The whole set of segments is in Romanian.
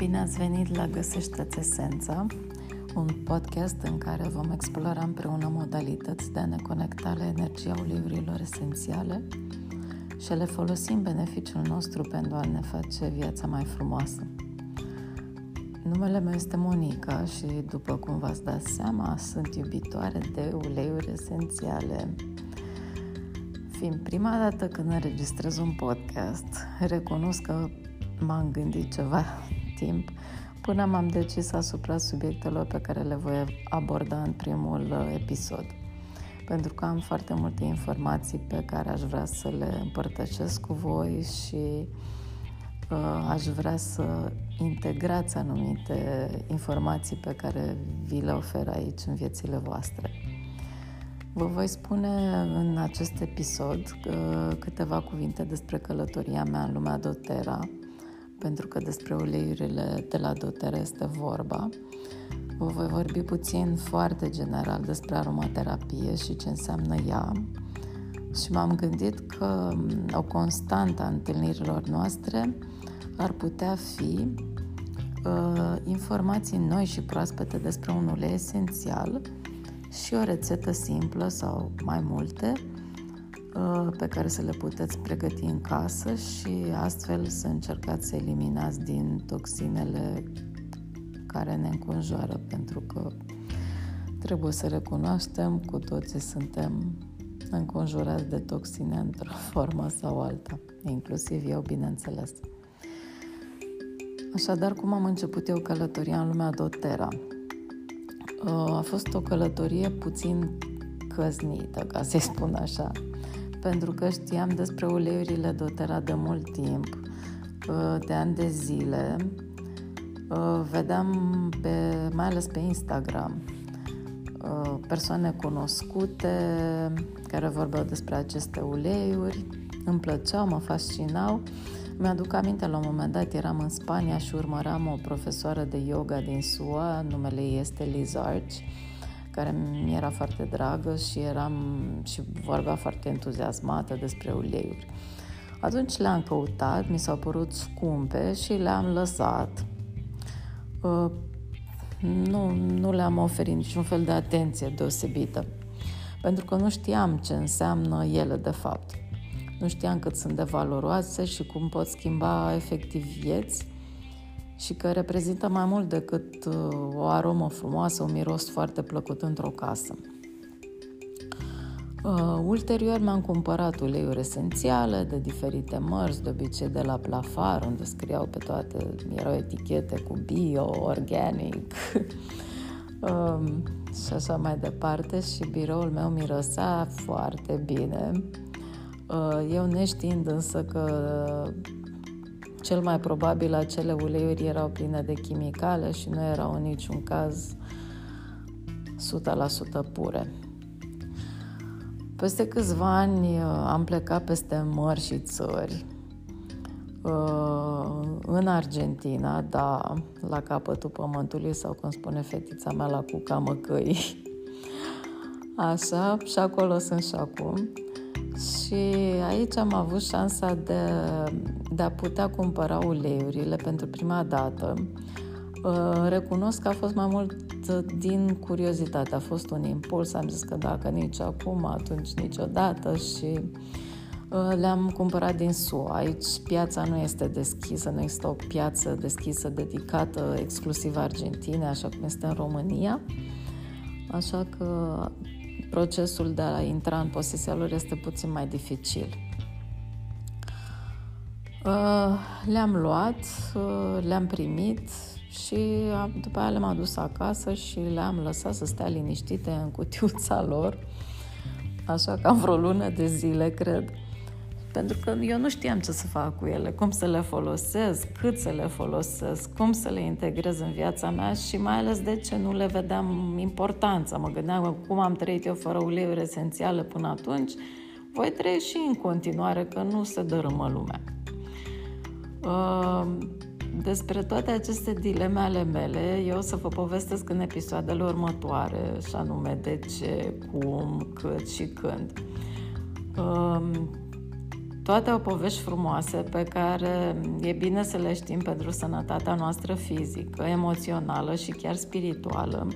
Bine ați venit la Găsește-ți Esența, un podcast în care vom explora împreună modalități de a ne conecta la energia uleiurilor esențiale și le folosim beneficiul nostru pentru a ne face viața mai frumoasă. Numele meu este Monica și, după cum v-ați dat seama, sunt iubitoare de uleiuri esențiale. Fiind prima dată când înregistrez un podcast, recunosc că m-am gândit ceva timp până m-am decis asupra subiectelor pe care le voi aborda în primul uh, episod. Pentru că am foarte multe informații pe care aș vrea să le împărtășesc cu voi și uh, aș vrea să integrați anumite informații pe care vi le ofer aici în viețile voastre. Vă voi spune în acest episod uh, câteva cuvinte despre călătoria mea în lumea dotera, pentru că despre uleiurile de la doTERRA este vorba. Vă voi vorbi puțin foarte general despre aromaterapie și ce înseamnă ea și m-am gândit că mm, o constantă a întâlnirilor noastre ar putea fi uh, informații noi și proaspete despre un ulei esențial și o rețetă simplă sau mai multe Uh, pe care să le puteți pregăti în casă și astfel să încercați să eliminați din toxinele care ne înconjoară, pentru că trebuie să recunoaștem, cu toții suntem înconjurați de toxine într-o formă sau alta, inclusiv eu, bineînțeles. Așadar, cum am început eu călătoria în lumea dotera? Uh, a fost o călătorie puțin căznită, ca să-i spun așa pentru că știam despre uleiurile dotera de mult timp, uh, de ani de zile. Uh, vedeam, pe, mai ales pe Instagram, uh, persoane cunoscute care vorbeau despre aceste uleiuri. Îmi plăceau, mă fascinau. Mi-aduc aminte, la un moment dat eram în Spania și urmăram o profesoară de yoga din SUA, numele ei este Liz Arch, care mi era foarte dragă și eram și vorbea foarte entuziasmată despre uleiuri. Atunci le-am căutat, mi s-au părut scumpe și le-am lăsat. Uh, nu, nu le-am oferit niciun fel de atenție deosebită, pentru că nu știam ce înseamnă ele de fapt. Nu știam cât sunt de valoroase și cum pot schimba efectiv vieți și că reprezintă mai mult decât uh, o aromă frumoasă, un miros foarte plăcut într-o casă. Uh, ulterior mi-am cumpărat uleiuri esențiale de diferite mărți, de obicei de la Plafar, unde scriau pe toate, erau etichete cu bio, organic uh, și așa mai departe și biroul meu mirosea foarte bine. Uh, eu neștiind însă că cel mai probabil acele uleiuri erau pline de chimicale și nu erau în niciun caz 100% pure. Peste câțiva ani uh, am plecat peste mări și țări. Uh, în Argentina, da, la capătul pământului sau cum spune fetița mea la cuca măcăi. Așa, și acolo sunt și acum. Și aici am avut șansa de, de a putea cumpăra uleiurile pentru prima dată. Uh, recunosc că a fost mai mult din curiozitate, a fost un impuls, am zis că dacă nici acum, atunci niciodată și uh, le-am cumpărat din SUA. Aici piața nu este deschisă, nu există o piață deschisă dedicată exclusiv Argentinei, așa cum este în România. Așa că procesul de a intra în posesia lor este puțin mai dificil. Uh, le-am luat, uh, le-am primit și după aia le-am adus acasă și le-am lăsat să stea liniștite în cutiuța lor, așa cam vreo lună de zile, cred. Pentru că eu nu știam ce să fac cu ele, cum să le folosesc, cât să le folosesc, cum să le integrez în viața mea și mai ales de ce nu le vedeam importanța. Mă gândeam cum am trăit eu fără uleiuri esențiale până atunci, voi trăi și în continuare, că nu se dărâmă lumea. Uh, despre toate aceste dileme ale mele, eu o să vă povestesc în episoadele următoare, și anume de ce, cum, cât și când. Uh, toate au povești frumoase pe care e bine să le știm pentru sănătatea noastră fizică, emoțională și chiar spirituală.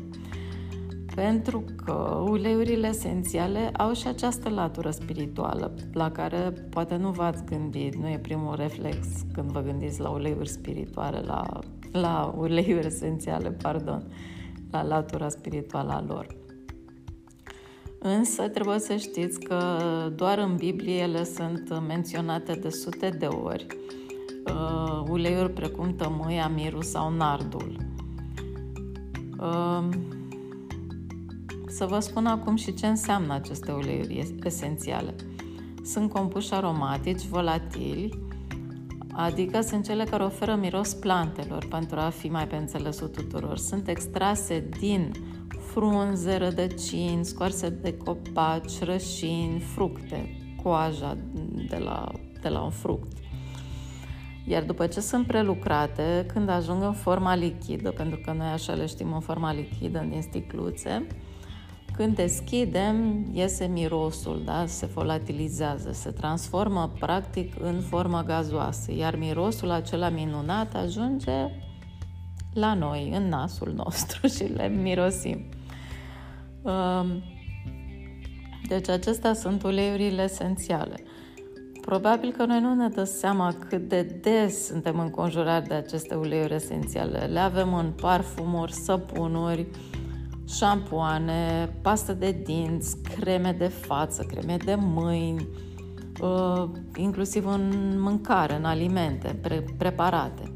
Pentru că uleiurile esențiale au și această latură spirituală, la care poate nu v-ați gândit, nu e primul reflex când vă gândiți la uleiuri spirituale, la, la uleiuri esențiale, pardon, la latura spirituală a lor. Însă trebuie să știți că doar în Biblie ele sunt menționate de sute de ori. Uh, uleiuri precum tămâia, mirul sau nardul. Uh, să vă spun acum și ce înseamnă aceste uleiuri esențiale. Sunt compuși aromatici, volatili, adică sunt cele care oferă miros plantelor, pentru a fi mai pe înțelesul tuturor. Sunt extrase din frunze, rădăcini, scoarse de copaci, rășini, fructe, coaja de la, de la un fruct. Iar după ce sunt prelucrate, când ajung în forma lichidă, pentru că noi așa le știm în forma lichidă din sticluțe, când deschidem, iese mirosul, da? se volatilizează, se transformă practic în formă gazoasă, iar mirosul acela minunat ajunge la noi, în nasul nostru și le mirosim. Deci acestea sunt uleiurile esențiale. Probabil că noi nu ne dăm seama cât de des suntem înconjurați de aceste uleiuri esențiale. Le avem în parfumuri, săpunuri, șampoane, pastă de dinți, creme de față, creme de mâini, uh, inclusiv în mâncare, în alimente pre- preparate.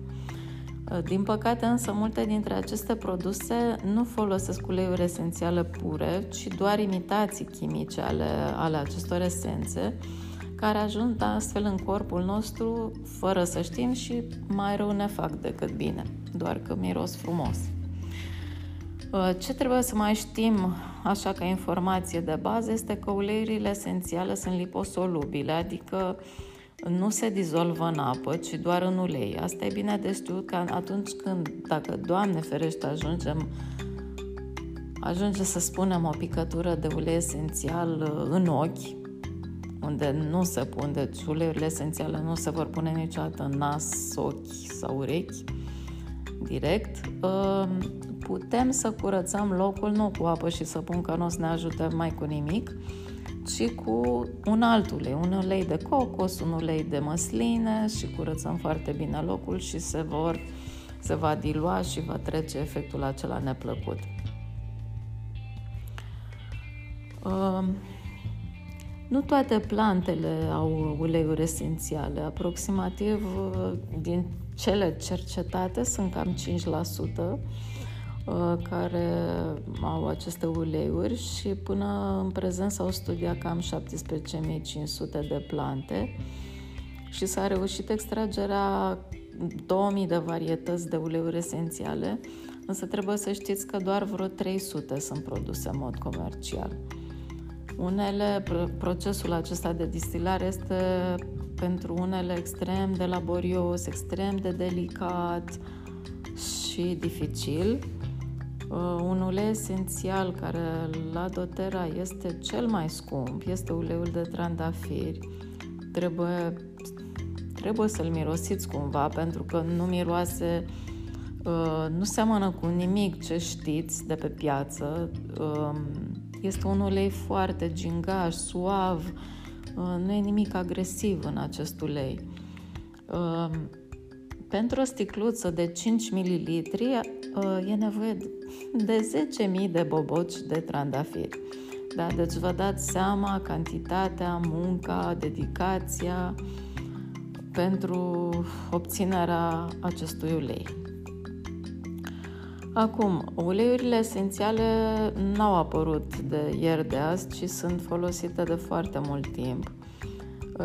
Uh, din păcate însă multe dintre aceste produse nu folosesc uleiuri esențiale pure, ci doar imitații chimice ale, ale acestor esențe, care ajung astfel în corpul nostru fără să știm și mai rău ne fac decât bine, doar că miros frumos. Uh, ce trebuie să mai știm, așa ca informație de bază, este că uleiurile esențiale sunt liposolubile, adică nu se dizolvă în apă, ci doar în ulei. Asta e bine de știut că atunci când, dacă Doamne ferește, ajungem ajunge să spunem o picătură de ulei esențial uh, în ochi, unde nu se pun, deci uleiurile esențiale nu se vor pune niciodată în nas, ochi sau urechi, direct, uh, putem să curățăm locul nu cu apă și săpun, că nu o să ne ajute mai cu nimic, ci cu un alt ulei, un ulei de cocos, un ulei de măsline și curățăm foarte bine locul și se vor se va dilua și va trece efectul acela neplăcut. Uh, nu toate plantele au uleiuri esențiale. Aproximativ uh, din cele cercetate sunt cam 5%, Uh, care au aceste uleiuri și până în prezent s-au studiat cam 17.500 de plante și s-a reușit extragerea 2000 de varietăți de uleiuri esențiale, însă trebuie să știți că doar vreo 300 sunt produse în mod comercial. Unele, procesul acesta de distilare este pentru unele extrem de laborios, extrem de delicat și dificil, Uh, un ulei esențial care la doTERRA este cel mai scump, este uleiul de trandafiri. Trebuie, trebuie să-l mirosiți cumva pentru că nu miroase, uh, nu seamănă cu nimic ce știți de pe piață. Um, este un ulei foarte gingaș, suav, uh, nu e nimic agresiv în acest ulei. Um, pentru o sticluță de 5 ml e nevoie de 10.000 de boboci de trandafiri. Da, deci vă dați seama cantitatea, munca, dedicația pentru obținerea acestui ulei. Acum, uleiurile esențiale n-au apărut de ieri de azi, ci sunt folosite de foarte mult timp. Uh,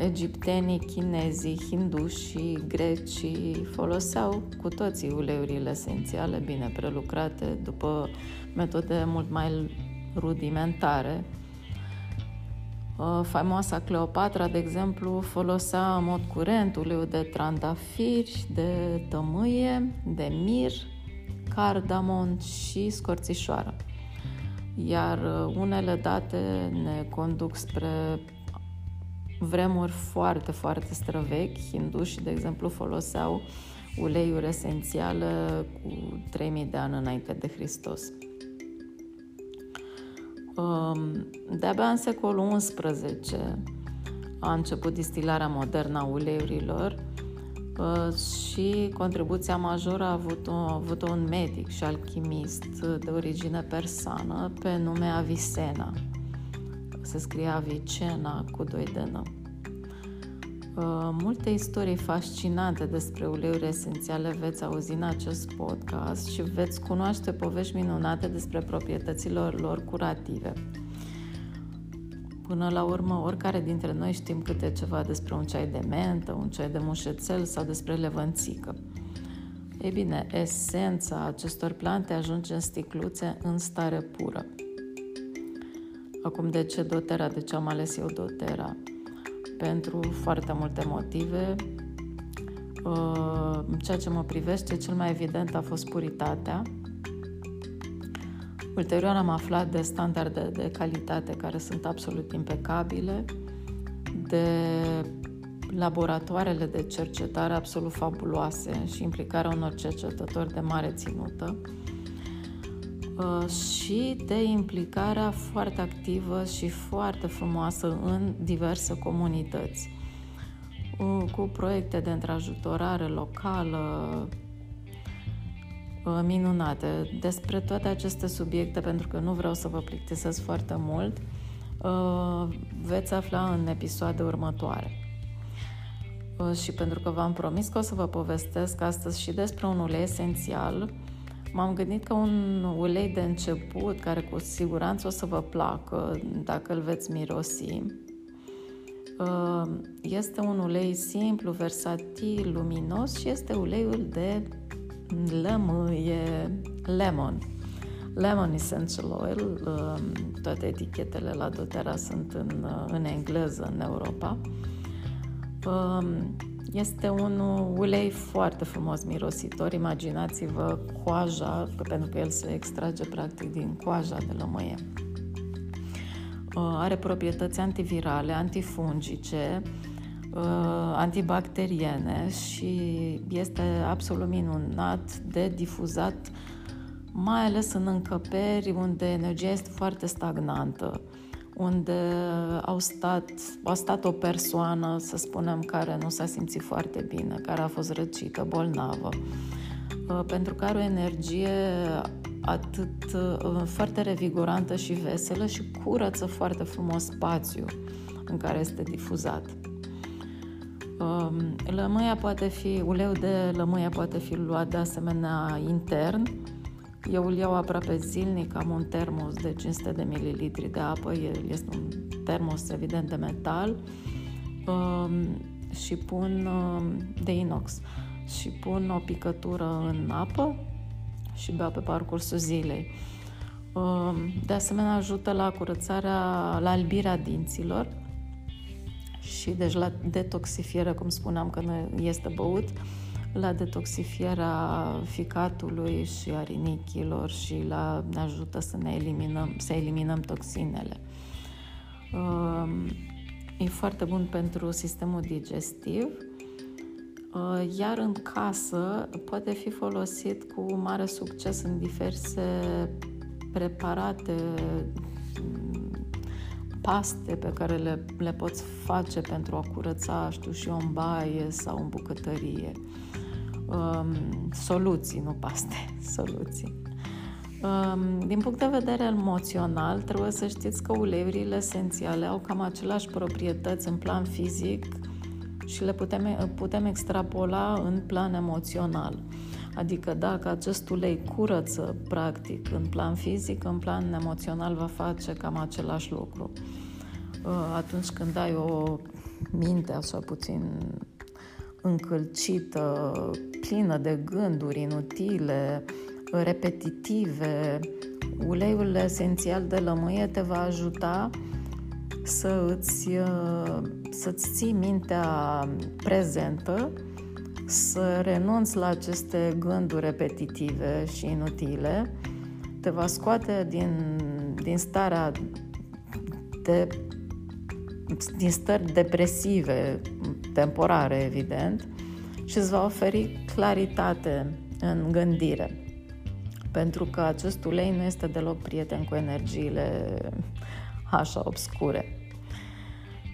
egiptenii, chinezii, hindușii, grecii foloseau cu toții uleiurile esențiale bine prelucrate după metode mult mai rudimentare. Uh, faimoasa Cleopatra, de exemplu, folosea în mod curent uleiul de trandafiri, de tămâie, de mir, cardamon și scorțișoară. Iar uh, unele date ne conduc spre vremuri foarte, foarte străvechi, hindușii, de exemplu, foloseau uleiuri esențiale cu 3000 de ani înainte de Hristos. Um, de-abia în secolul XI a început distilarea modernă a uleiurilor uh, și contribuția majoră a avut, a avut un medic și alchimist de origine persană pe nume Avicenna. Se scrie Avicena cu doi de nă. Uh, multe istorii fascinante despre uleiuri esențiale veți auzi în acest podcast și veți cunoaște povești minunate despre proprietățile lor curative. Până la urmă, oricare dintre noi știm câte ceva despre un ceai de mentă, un ceai de mușețel sau despre levănțică. Ei bine, esența acestor plante ajunge în sticluțe în stare pură. Acum, de ce dotera? De ce am ales eu dotera? pentru foarte multe motive. Uh, ceea ce mă privește, cel mai evident a fost puritatea. Ulterior am aflat de standarde de calitate care sunt absolut impecabile, de laboratoarele de cercetare absolut fabuloase și implicarea unor cercetători de mare ținută. Uh, și de implicarea foarte activă și foarte frumoasă în diverse comunități, uh, cu proiecte de întrajutorare locală uh, minunate. Despre toate aceste subiecte, pentru că nu vreau să vă plictisesc foarte mult, veți afla în episoade următoare. Și pentru că v-am promis că o să vă povestesc astăzi și despre un ulei esențial M-am gândit că un ulei de început, care cu siguranță o să vă placă dacă îl veți mirosi, uh, este un ulei simplu, versatil, luminos și este uleiul de lămâie, lemon. Lemon Essential Oil, uh, toate etichetele la doTERRA sunt în, uh, în engleză în Europa. Este un ulei foarte frumos mirositor. Imaginați-vă coaja, pentru că el se extrage practic din coaja de lămâie. Uh, are proprietăți antivirale, antifungice, uh, antibacteriene și este absolut minunat de difuzat, mai ales în încăperi unde energia este foarte stagnantă unde au stat, a stat o persoană, să spunem, care nu s-a simțit foarte bine, care a fost răcită, bolnavă, uh, pentru că are o energie atât uh, foarte revigorantă și veselă și curăță foarte frumos spațiu în care este difuzat. Um, lămâia poate fi, uleiul de lămâia poate fi luat de asemenea intern, eu îl iau aproape zilnic, am un termos de 500 de mililitri de apă, el este un termos evident de metal um, și pun um, de inox și pun o picătură în apă și beau pe parcursul zilei. Um, de asemenea ajută la curățarea, la albirea dinților și deci la detoxifiere, cum spuneam că nu este băut, la detoxifierea ficatului și a rinichilor și la ne ajută să ne eliminăm, să eliminăm toxinele. Um, e foarte bun pentru sistemul digestiv, uh, iar în casă poate fi folosit cu mare succes în diverse preparate, paste pe care le, le poți face pentru a curăța, știu și o în baie sau în bucătărie um, soluții, nu paste, soluții. Um, din punct de vedere emoțional, trebuie să știți că uleiurile esențiale au cam aceleași proprietăți în plan fizic și le putem, putem extrapola în plan emoțional. Adică dacă acest ulei curăță, practic, în plan fizic, în plan emoțional va face cam același lucru. Uh, atunci când ai o minte așa puțin încălcită, plină de gânduri inutile, repetitive, uleiul esențial de lămâie te va ajuta să îți, să-ți ții mintea prezentă, să renunți la aceste gânduri repetitive și inutile, te va scoate din, din starea de din stări depresive, temporare, evident, și îți va oferi claritate în gândire. Pentru că acest ulei nu este deloc prieten cu energiile așa obscure.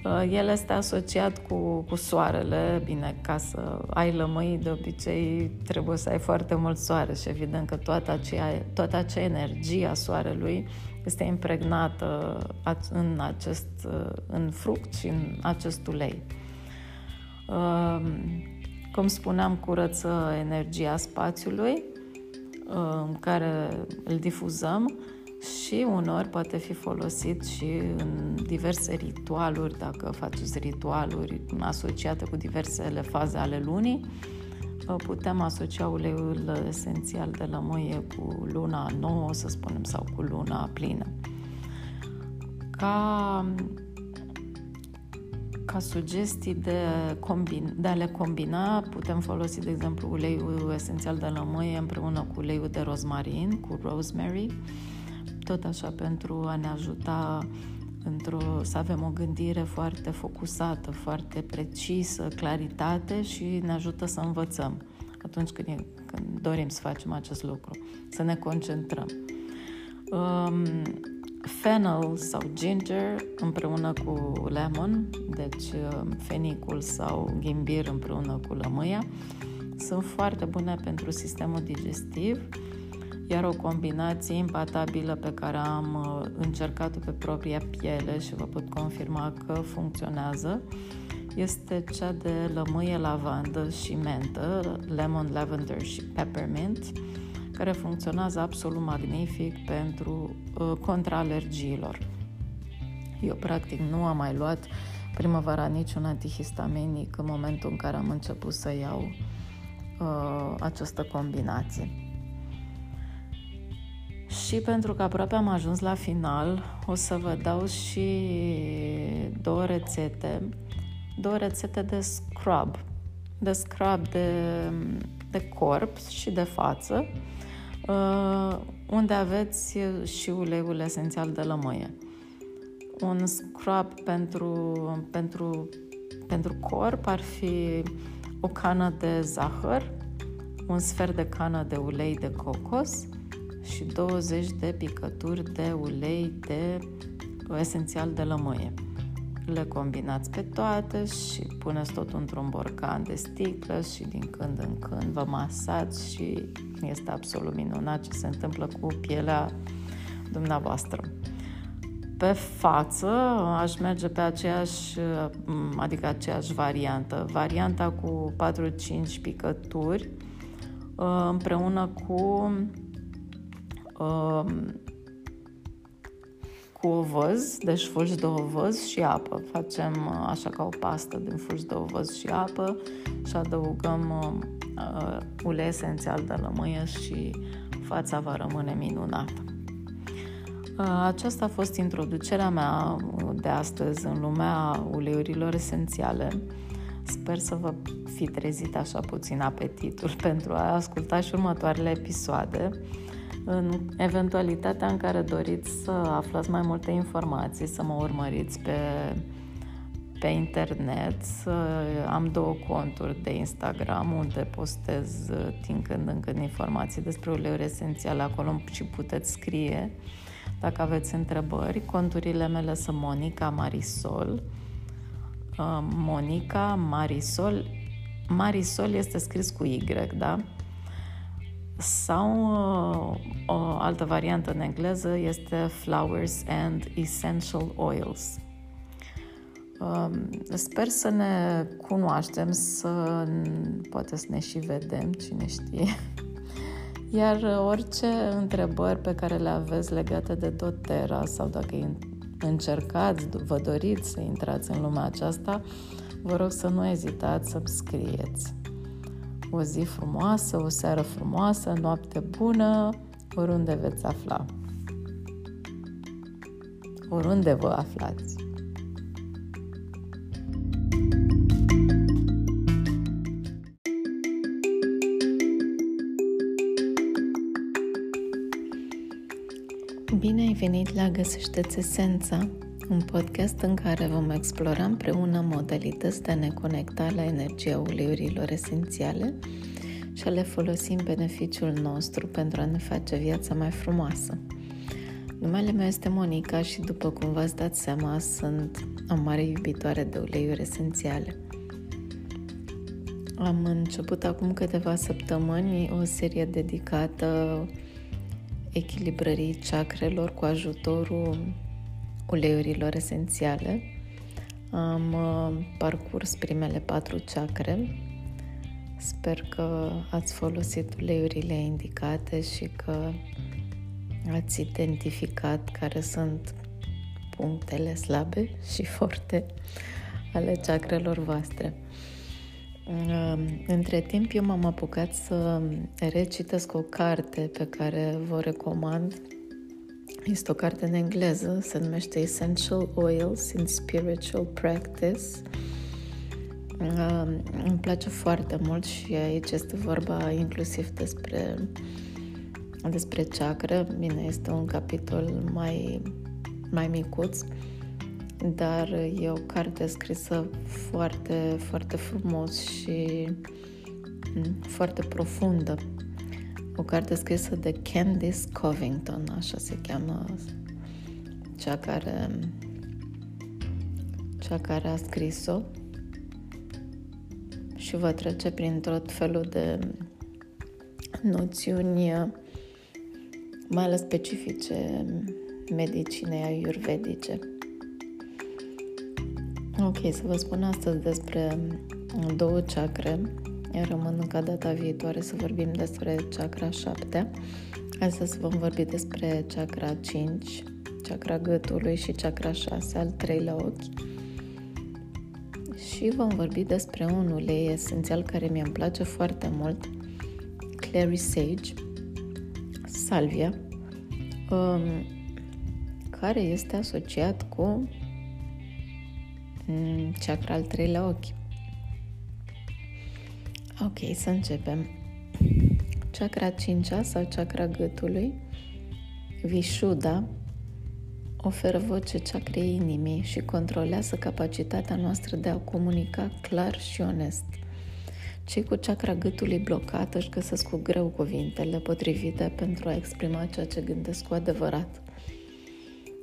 Uh, el este asociat cu, cu soarele, bine, ca să ai lămâi, de obicei trebuie să ai foarte mult soare și evident că toată, aceea, toată acea energie a soarelui este impregnată în, acest, uh, în fruct și în acest ulei. Uh, cum spuneam, curăță energia spațiului în care îl difuzăm și unor poate fi folosit și în diverse ritualuri, dacă faceți ritualuri asociate cu diversele faze ale lunii, putem asocia uleiul esențial de lămâie cu luna nouă, să spunem, sau cu luna plină. Ca, ca sugestii de, combin, de a le combina, putem folosi, de exemplu, uleiul esențial de lămâie împreună cu uleiul de rozmarin, cu rosemary, tot așa pentru a ne ajuta într-o, să avem o gândire foarte focusată, foarte precisă, claritate și ne ajută să învățăm atunci când, e, când dorim să facem acest lucru, să ne concentrăm. Um, fennel sau ginger împreună cu lemon, deci um, fenicul sau ghimbir împreună cu lămâia, sunt foarte bune pentru sistemul digestiv iar o combinație impatabilă pe care am uh, încercat-o pe propria piele și vă pot confirma că funcționează este cea de lămâie, lavandă și mentă, lemon, lavender și peppermint, care funcționează absolut magnific pentru uh, contraalergiilor. Eu practic nu am mai luat primăvara niciun antihistaminic în momentul în care am început să iau uh, această combinație. Și pentru că aproape am ajuns la final, o să vă dau și două rețete, două rețete de scrub, de scrub de, de corp și de față, uh, unde aveți și uleiul esențial de lămâie. Un scrub pentru, pentru, pentru corp ar fi o cană de zahăr, un sfert de cană de ulei de cocos, și 20 de picături de ulei de esențial de lămâie. Le combinați pe toate și puneți tot într-un borcan de sticlă și din când în când vă masați și este absolut minunat ce se întâmplă cu pielea dumneavoastră. Pe față aș merge pe aceeași, adică aceeași variantă. Varianta cu 4-5 picături împreună cu Um, cu ovăz, deci fulgi de ovăz și apă. Facem uh, așa ca o pastă din fulgi de ovăz și apă și adăugăm uh, ulei esențial de lămâie și fața va rămâne minunată. Uh, aceasta a fost introducerea mea de astăzi în lumea uleiurilor esențiale. Sper să vă fi trezit așa puțin apetitul pentru a asculta și următoarele episoade. În eventualitatea în care doriți să aflați mai multe informații, să mă urmăriți pe, pe internet, am două conturi de Instagram unde postez din când în când informații despre uleiuri esențiale acolo și puteți scrie dacă aveți întrebări. Conturile mele sunt Monica Marisol, uh, Monica Marisol, Marisol este scris cu Y, da? Sau uh, o altă variantă în engleză este Flowers and Essential Oils. Um, sper să ne cunoaștem, să poate să ne și vedem, cine știe. Iar orice întrebări pe care le aveți legate de doTERRA sau dacă încercați, vă doriți să intrați în lumea aceasta, vă rog să nu ezitați să-mi scrieți o zi frumoasă, o seară frumoasă, noapte bună, oriunde veți afla. Oriunde vă aflați. Bine ai venit la Găsește-ți Esența, un podcast în care vom explora împreună modalități de a ne conecta la energia uleiurilor esențiale și a le folosi în beneficiul nostru pentru a ne face viața mai frumoasă. Numele meu este Monica și după cum v-ați dat seama, sunt o mare iubitoare de uleiuri esențiale. Am început acum câteva săptămâni o serie dedicată echilibrării chakrelor cu ajutorul uleiurilor esențiale. Am uh, parcurs primele patru chakre. Sper că ați folosit uleiurile indicate și că ați identificat care sunt punctele slabe și forte ale chakrelor voastre. Între timp, eu m-am apucat să recitesc o carte pe care vă recomand. Este o carte în engleză, se numește Essential Oils in Spiritual Practice. Îmi place foarte mult și aici este vorba inclusiv despre, despre chakra. Bine, este un capitol mai, mai micuț, dar e o carte scrisă foarte, foarte frumos și mm, foarte profundă. O carte scrisă de Candice Covington, așa se cheamă cea care cea care a scris-o și va trece prin tot felul de noțiuni mai ales specifice medicinei ayurvedice. Ok, să vă spun astăzi despre două chakre. Rămân ca data viitoare să vorbim despre chakra 7. Astăzi vom vorbi despre chakra 5, chakra gâtului și chakra 6, al treilea ochi. Și vom vorbi despre un ulei esențial care mi îmi place foarte mult, Clary Sage, salvia, um, care este asociat cu Mm, chakra al treilea ochi. Ok, să începem. Chakra 5 sau chakra gâtului, Vishuddha, oferă voce chakrei inimii și controlează capacitatea noastră de a comunica clar și onest. Cei cu chakra gâtului blocat își găsesc cu greu cuvintele potrivite pentru a exprima ceea ce gândesc cu adevărat.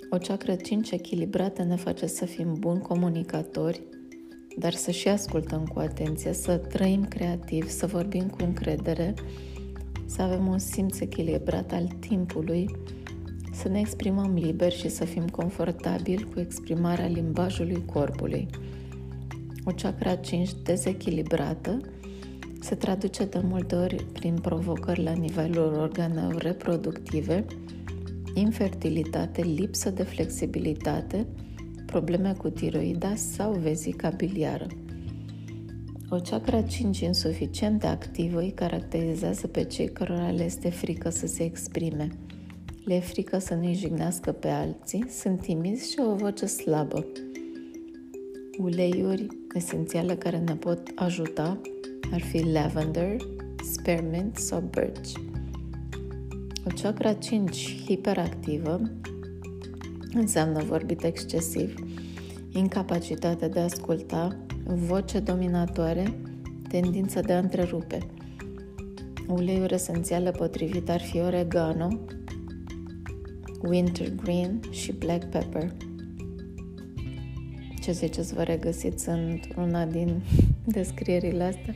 O ceacră 5 echilibrată ne face să fim buni comunicatori, dar să și ascultăm cu atenție, să trăim creativ, să vorbim cu încredere, să avem un simț echilibrat al timpului, să ne exprimăm liber și să fim confortabili cu exprimarea limbajului corpului. O chakra 5 dezechilibrată se traduce de multe ori prin provocări la nivelul organelor reproductive, infertilitate, lipsă de flexibilitate, probleme cu tiroida sau vezica biliară. O chakra 5 insuficient de activă îi caracterizează pe cei cărora le este frică să se exprime. Le e frică să nu-i jignească pe alții, sunt timizi și au o voce slabă. Uleiuri esențiale care ne pot ajuta ar fi lavender, spearmint sau birch. O chakra 5 hiperactivă înseamnă vorbit excesiv, incapacitate de a asculta, voce dominatoare, tendință de a întrerupe. Uleiuri esențiale potrivite ar fi oregano, wintergreen și black pepper. Ce ziceți, vă regăsiți în una din descrierile astea?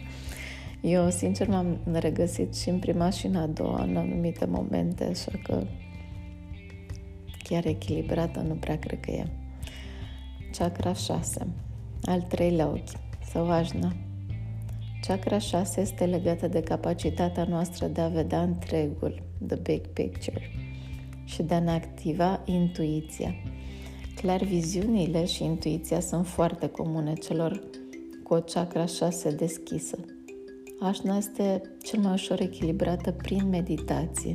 Eu, sincer, m-am regăsit și în prima și în a doua, în anumite momente, așa că chiar echilibrată nu prea cred că e. Chakra 6, al treilea ochi, sau ajna. Chakra 6 este legată de capacitatea noastră de a vedea întregul, the big picture, și de a ne activa intuiția. Clar, viziunile și intuiția sunt foarte comune celor cu o chakra 6 deschisă. Așna este cel mai ușor echilibrată prin meditație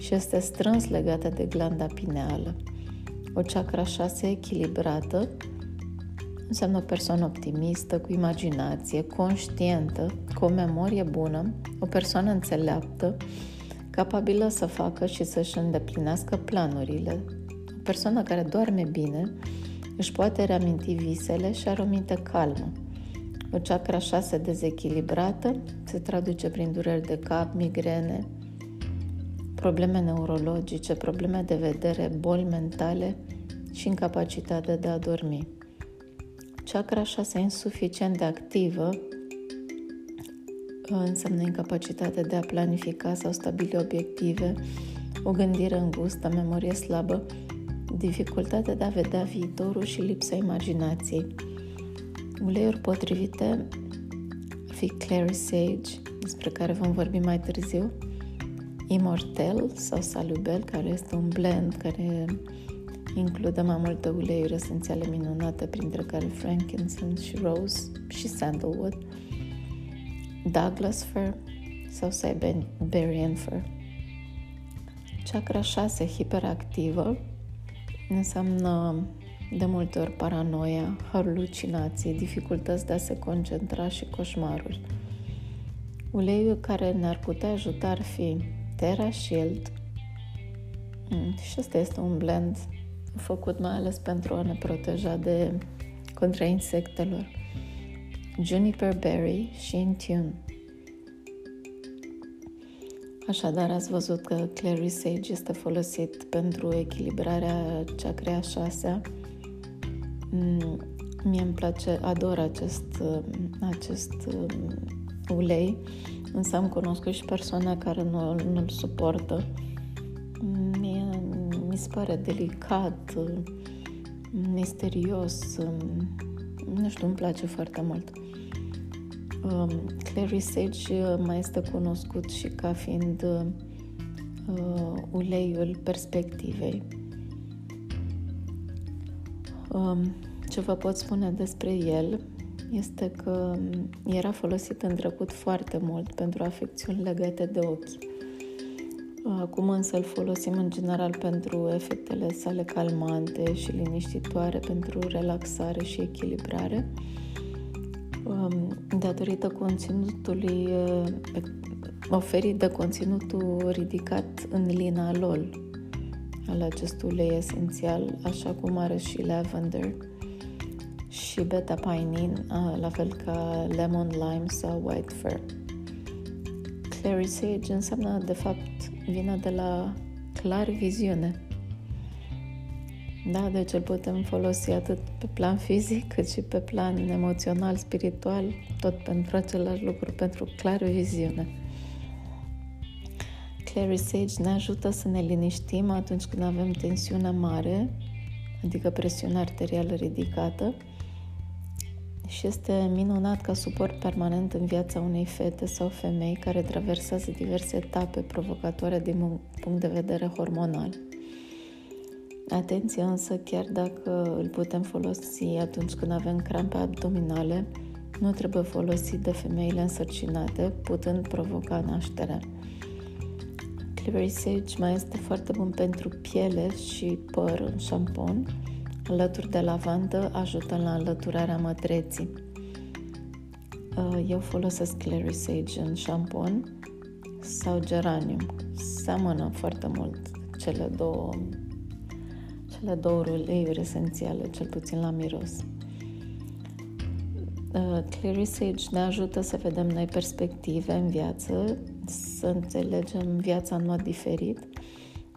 și este strâns legată de glanda pineală. O chakra 6 echilibrată înseamnă o persoană optimistă, cu imaginație, conștientă, cu o memorie bună, o persoană înțeleaptă, capabilă să facă și să-și îndeplinească planurile, o persoană care doarme bine, își poate reaminti visele și are o minte calmă. O chakra 6 dezechilibrată se traduce prin dureri de cap, migrene, probleme neurologice, probleme de vedere, boli mentale și incapacitatea de a dormi. Chakra 6 insuficient de activă înseamnă incapacitatea de a planifica sau stabili obiective, o gândire îngustă, memorie slabă, dificultatea de a vedea viitorul și lipsa imaginației. Uleiuri potrivite fi Clary Sage, despre care vom vorbi mai târziu, Immortel sau Salubel, care este un blend care include mai multe uleiuri esențiale minunate, printre care frankincense și rose și sandalwood, Douglas fir sau Siberian fir. Chakra 6 hiperactivă înseamnă de multe ori paranoia, halucinații, dificultăți de a se concentra și coșmaruri. Uleiul care ne-ar putea ajuta ar fi Terra Shield mm, și ăsta este un blend făcut mai ales pentru a ne proteja de contra insectelor. Juniper Berry și Intune. Așadar, ați văzut că Clary Sage este folosit pentru echilibrarea chakra 6 mm, Mie îmi place, ador acest, acest mm, ulei, însă am cunoscut și persoane care nu, nu-l suportă. Mie, mi se pare delicat, misterios, nu știu, îmi place foarte mult. Um, Clary Sage uh, mai este cunoscut și ca fiind uh, uleiul perspectivei. Um, ce vă pot spune despre el este că era folosit în trecut foarte mult pentru afecțiuni legate de ochi. Acum însă îl folosim în general pentru efectele sale calmante și liniștitoare, pentru relaxare și echilibrare. Um, datorită conținutului uh, oferit de conținutul ridicat în linalol al acestui ulei esențial, așa cum are și lavender și beta-pinin, la fel ca lemon lime sau white fir. Clary sage înseamnă, de fapt, vine de la clar viziune. Da, deci îl putem folosi atât pe plan fizic cât și pe plan emoțional, spiritual, tot pentru același lucru, pentru clară viziune. Clary Sage ne ajută să ne liniștim atunci când avem tensiune mare, adică presiune arterială ridicată, și este minunat ca suport permanent în viața unei fete sau femei care traversează diverse etape provocatoare din punct de vedere hormonal. Atenție însă, chiar dacă îl putem folosi atunci când avem crampe abdominale, nu trebuie folosit de femeile însărcinate, putând provoca nașterea. Clever Sage mai este foarte bun pentru piele și păr în șampon, alături de lavandă ajută la înlăturarea mătreții. Uh, eu folosesc Clary Sage în șampon sau geranium. Seamănă foarte mult cele două cele două uleiuri esențiale, cel puțin la miros. Uh, Clary Sage ne ajută să vedem noi perspective în viață, să înțelegem viața în mod diferit,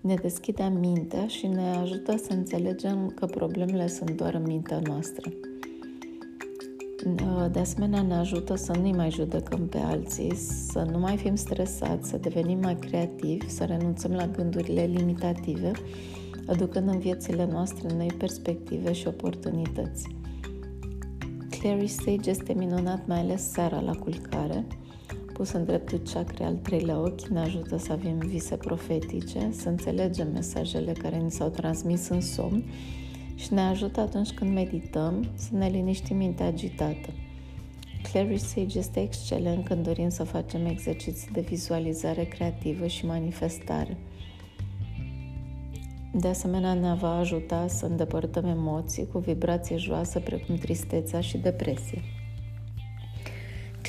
ne deschide mintea și ne ajută să înțelegem că problemele sunt doar în mintea noastră. Uh, de asemenea, ne ajută să nu mai judecăm pe alții, să nu mai fim stresați, să devenim mai creativi, să renunțăm la gândurile limitative aducând în viețile noastre noi perspective și oportunități. Clary Sage este minunat mai ales seara la culcare, pus în dreptul chakre al treilea ochi, ne ajută să avem vise profetice, să înțelegem mesajele care ni s-au transmis în somn și ne ajută atunci când medităm să ne liniștim mintea agitată. Clary Sage este excelent când dorim să facem exerciții de vizualizare creativă și manifestare – de asemenea, ne va ajuta să îndepărtăm emoții cu vibrație joasă precum tristețea și depresie.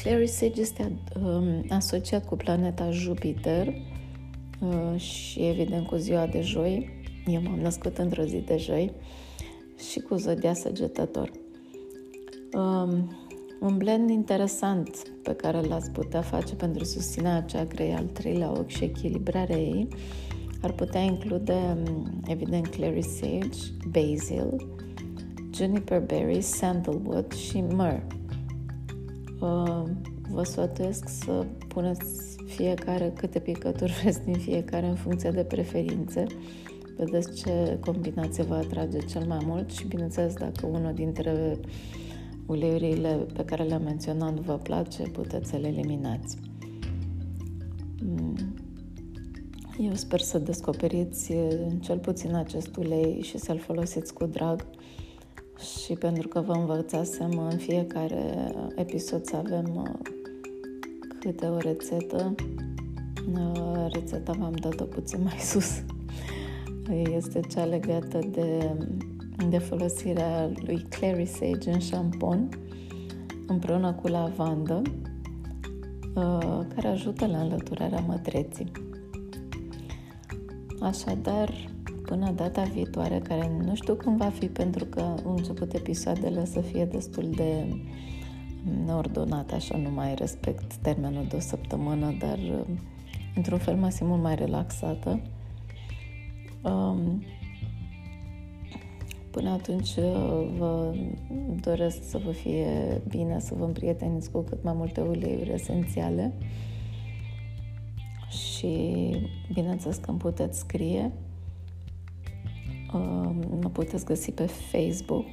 Clary Sage este um, asociat cu planeta Jupiter uh, și evident cu ziua de joi. Eu m-am născut într-o zi de joi și cu zodia săgetător. Um, un blend interesant pe care l-ați putea face pentru susținerea acea grei al treilea ochi și echilibrarea ei ar putea include, um, evident, clary sage, basil, juniper berry, sandalwood și myrrh. Uh, vă sfătuiesc să puneți fiecare câte picături vreți din fiecare în funcție de preferințe. Vedeți ce combinație vă atrage cel mai mult și, bineînțeles, dacă unul dintre uleiurile pe care le-am menționat vă place, puteți să le eliminați. Mm. Eu sper să descoperiți cel puțin acest ulei și să-l folosiți cu drag și pentru că vă învățasem în fiecare episod să avem uh, câte o rețetă, uh, rețeta v-am dat-o puțin mai sus. Este cea legată de, de folosirea lui Clary Sage în șampon împreună cu lavandă uh, care ajută la înlăturarea mătreții. Așadar, până data viitoare, care nu știu cum va fi, pentru că au început episoadele să fie destul de neordonate, așa nu mai respect termenul de o săptămână, dar într-un fel mai simt mult mai relaxată. Um, până atunci vă doresc să vă fie bine, să vă împrieteniți cu cât mai multe uleiuri esențiale și bineînțeles că îmi puteți scrie mă puteți găsi pe Facebook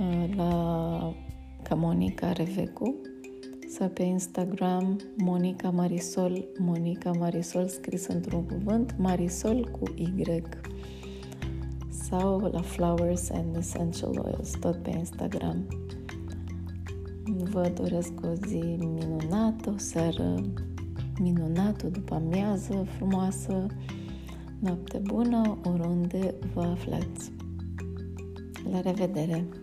uh, la ca Monica Revecu sau pe Instagram Monica Marisol, Monica Marisol scris într-un cuvânt, Marisol cu Y sau la Flowers and Essential Oils, tot pe Instagram. Vă doresc o zi minunată, o seară minunată, după amiază frumoasă, Noapte bună oriunde vă aflați. La revedere!